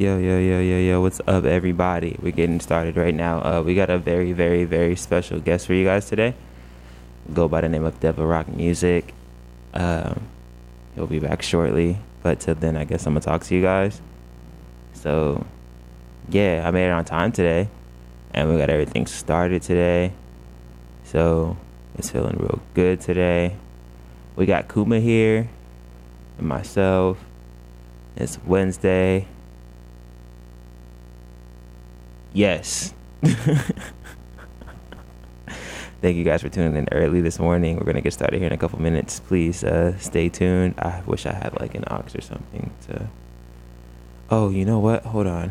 Yo, yo, yo, yo, yo, what's up, everybody? We're getting started right now. Uh, we got a very, very, very special guest for you guys today. Go by the name of Devarockmusic. Um, he'll be back shortly, but till then, I guess I'm gonna talk to you guys. So, yeah, I made it on time today, and we got everything started today. So, it's feeling real good today. We got Kuma here, and myself. It's Wednesday. Yes. Thank you guys for tuning in early this morning. We're gonna get started here in a couple minutes. Please uh, stay tuned. I wish I had like an ox or something to. Oh, you know what? Hold on.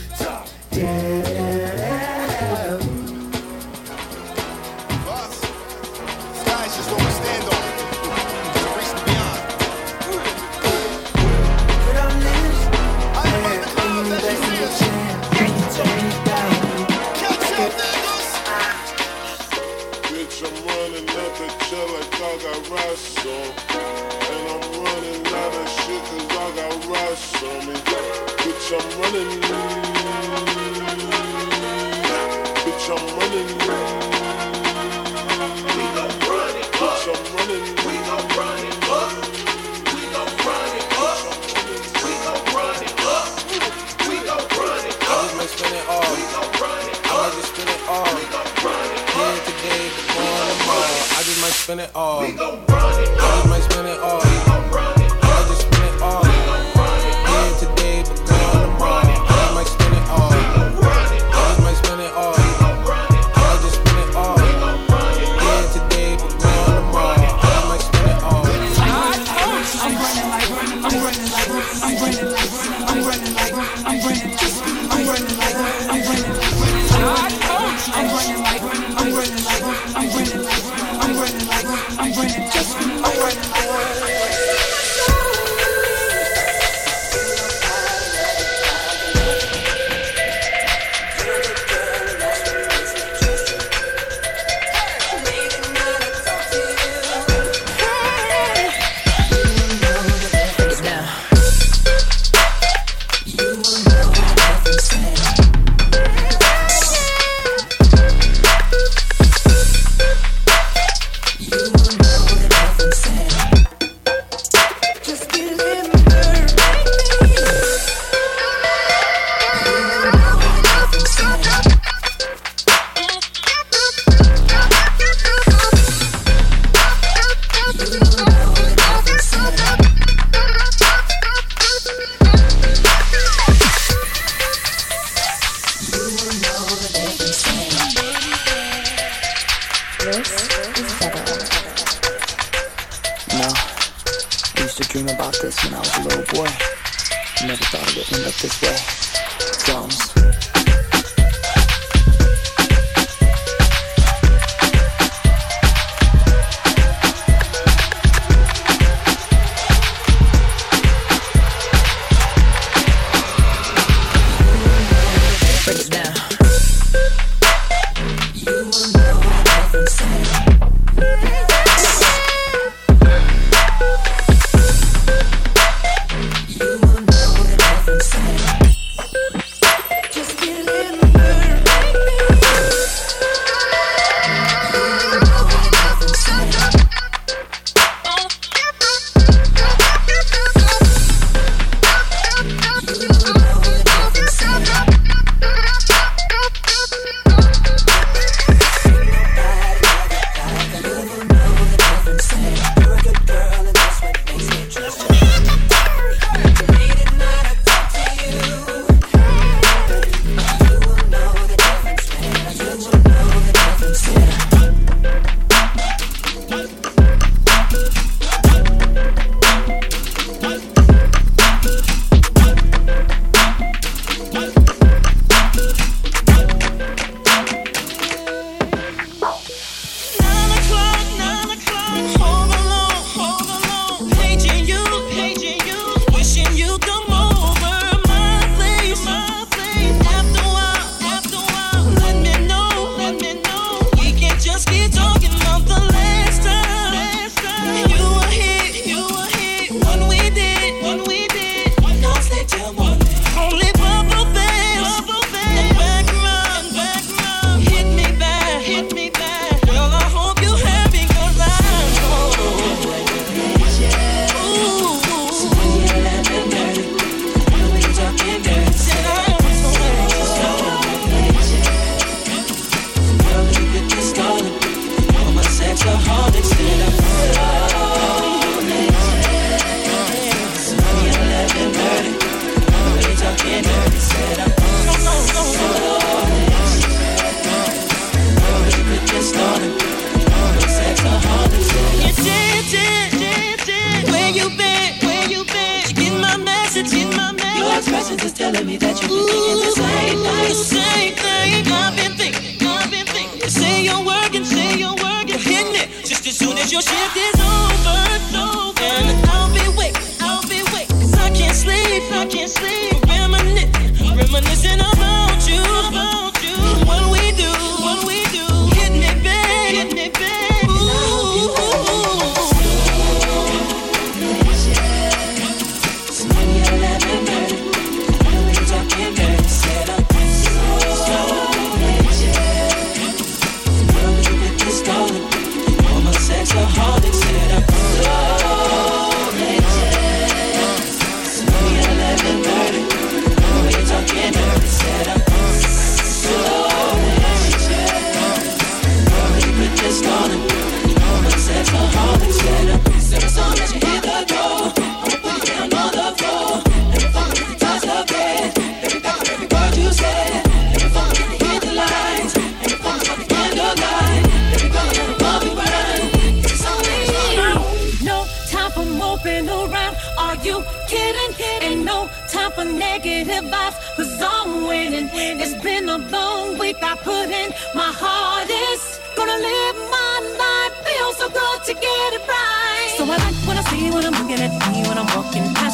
a long week I put in my hardest. Gonna live my life, feel so good to get it right. So I like what I see when I'm looking at me when I'm walking past.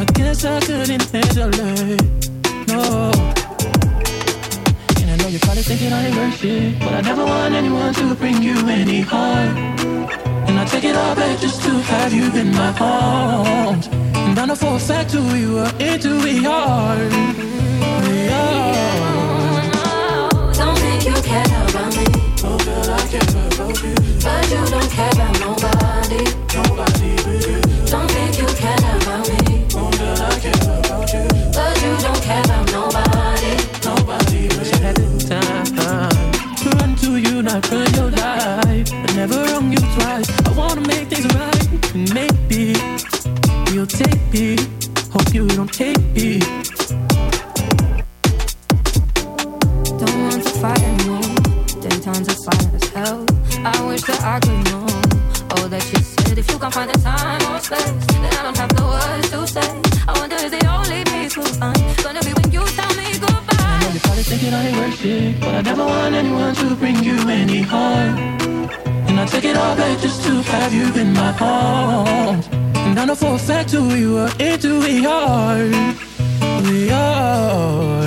I guess I couldn't handle it, No. And I know you're probably thinking I ain't worth it, but I never want anyone to bring you any harm. And I take it all back just to have you in my arms. And I know for a fact who you are into, we are. We are. Don't think you care about me. Oh, but you don't care about nobody. Nobody but you. Don't think you care about not run your life. I never wrong you twice. I wanna make things right. Maybe you'll take me. Hope you don't take me. Don't want to fight anymore. Daytime's as fine as hell. I wish that I could know all that you said. If you can't find the time or space, then I don't have the words to say. I wonder is the only peace we'll gonna be. You probably thinking I ain't worth it, but I never want anyone to bring you any harm. And I take it all back just to have you in my arms. And I know for a fact who we were into, we are, we are.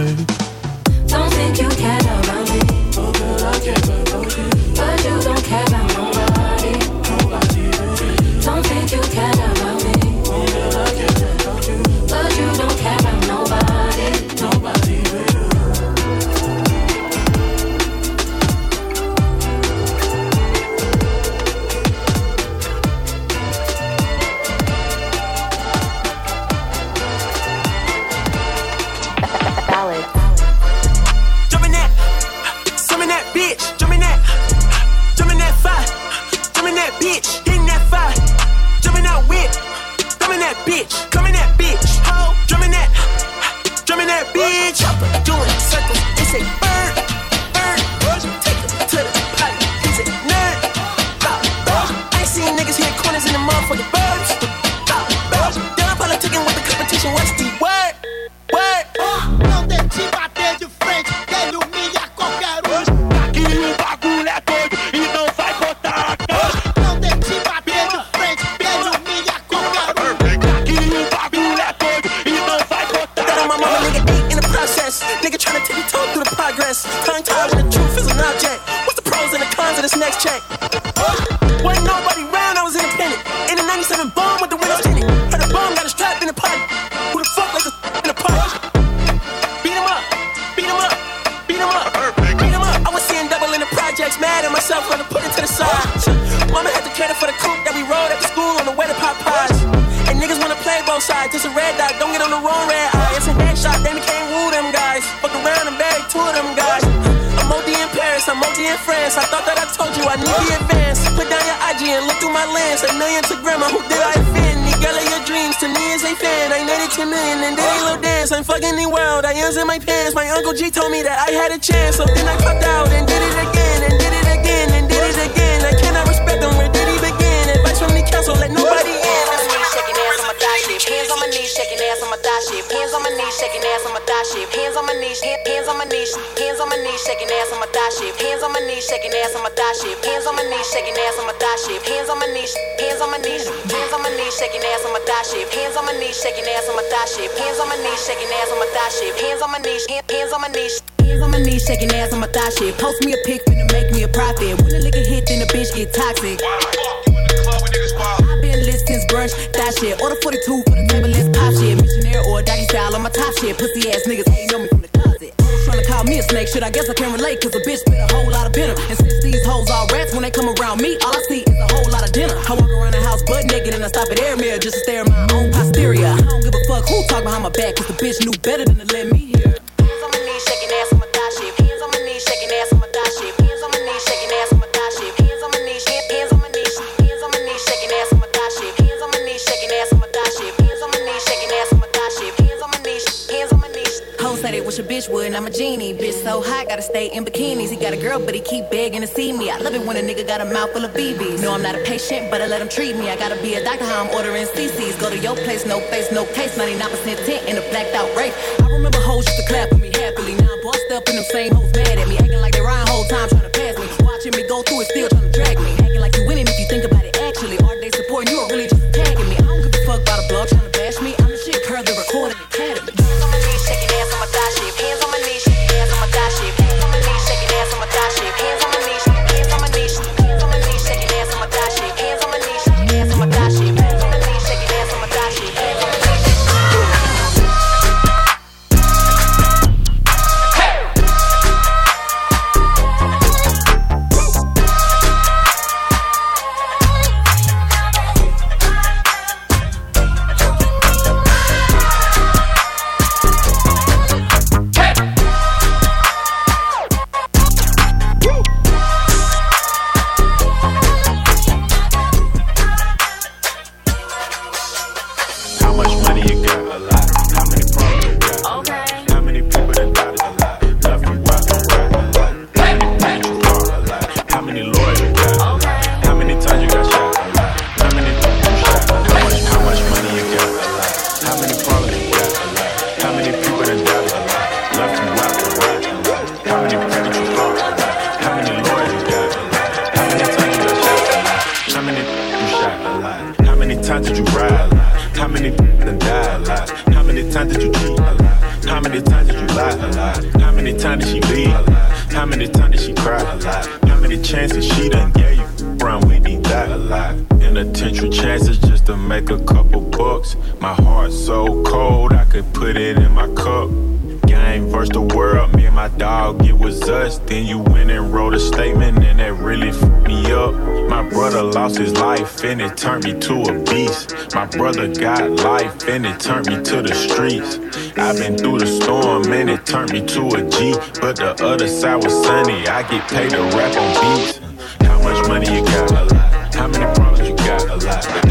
So what's the don't get on the wrong red eye. Uh, it's a headshot, then can't woo them guys. Fuck around and bag two of them guys. I'm OD in Paris, I'm OD in France. I thought that I told you I need the advance. Put down your IG and look through my lens. A million to grandma, who did I offend? The girl of your dreams to me is a fan. I netted 10 million and did a little dance. I'm fucking the world, I am in my pants. My Uncle G told me that I had a chance. So then I fucked out and did it again, and did it again, and did it again. I cannot respect them, where did he begin? Advice from the council, let nobody. Hands on my knees, shaking ass on my thigh shit. Hands on my knees, shaking ass on my thigh shit. Hands on my knees, hands on my knees, hands on my knees, shaking ass on my thigh shit. Hands on my knees, shaking ass on my thigh shit. Hands on my knees, shaking ass on my thigh shit. Hands on my knees, hands on my knees, hands on my knees, shaking ass on my thigh shit. Hands on my knees, shaking ass on my thigh shit. Hands on my knees, shaking ass on my thigh shit. Hands on my knees, hands on my knees. Hands on my knees, shaking ass on my thigh shit. Post me a pic, finna make me a profit. When the liquor hit, then the bitch get toxic. That shit. Order 42 for the table, let's pop shit. Missionary or doggy style on my top shit. Pussy ass niggas ain't know me from the closet. Hoes tryna call me a snake shit. I guess I can relate, cause a bitch spit a whole lot of venom. And since these hoes all rats, when they come around me, all I see is a whole lot of dinner. I walk around the house butt naked and I stop at air mirror just to stare at my own posterior. I don't give a fuck who talk behind my back, cause the bitch knew better than to wish a bitch would, and I'm a genie. Bitch so hot, gotta stay in bikinis. He got a girl, but he keep begging to see me. I love it when a nigga got a mouth full of BBs. No, I'm not a patient, but I let him treat me. I gotta be a doctor, how I'm ordering CCs. Go to your place, no face, no case. 99% tint in a blacked out rape. I remember hoes used to clap for me happily. Now I'm bossed up and them same hoes mad at me. Acting like they rhyme whole time trying to pass me. Watching me go through it, still trying many times did she cry? A lot. How many chances she done gave you? Around Whitney died a lot. Penitentiary chances just to make a couple bucks. My heart so cold, I could put it in my cup. Versus the world, me and my dog, it was us. Then you went and wrote a statement, and that really fucked me up. My brother lost his life, and it turned me to a beast. My brother got life, and it turned me to the streets. I've been through the storm, and it turned me to a G. But the other side was sunny, I get paid to rap on beats. How much money you got? A lot. How many problems you got? A lot.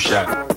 Shot?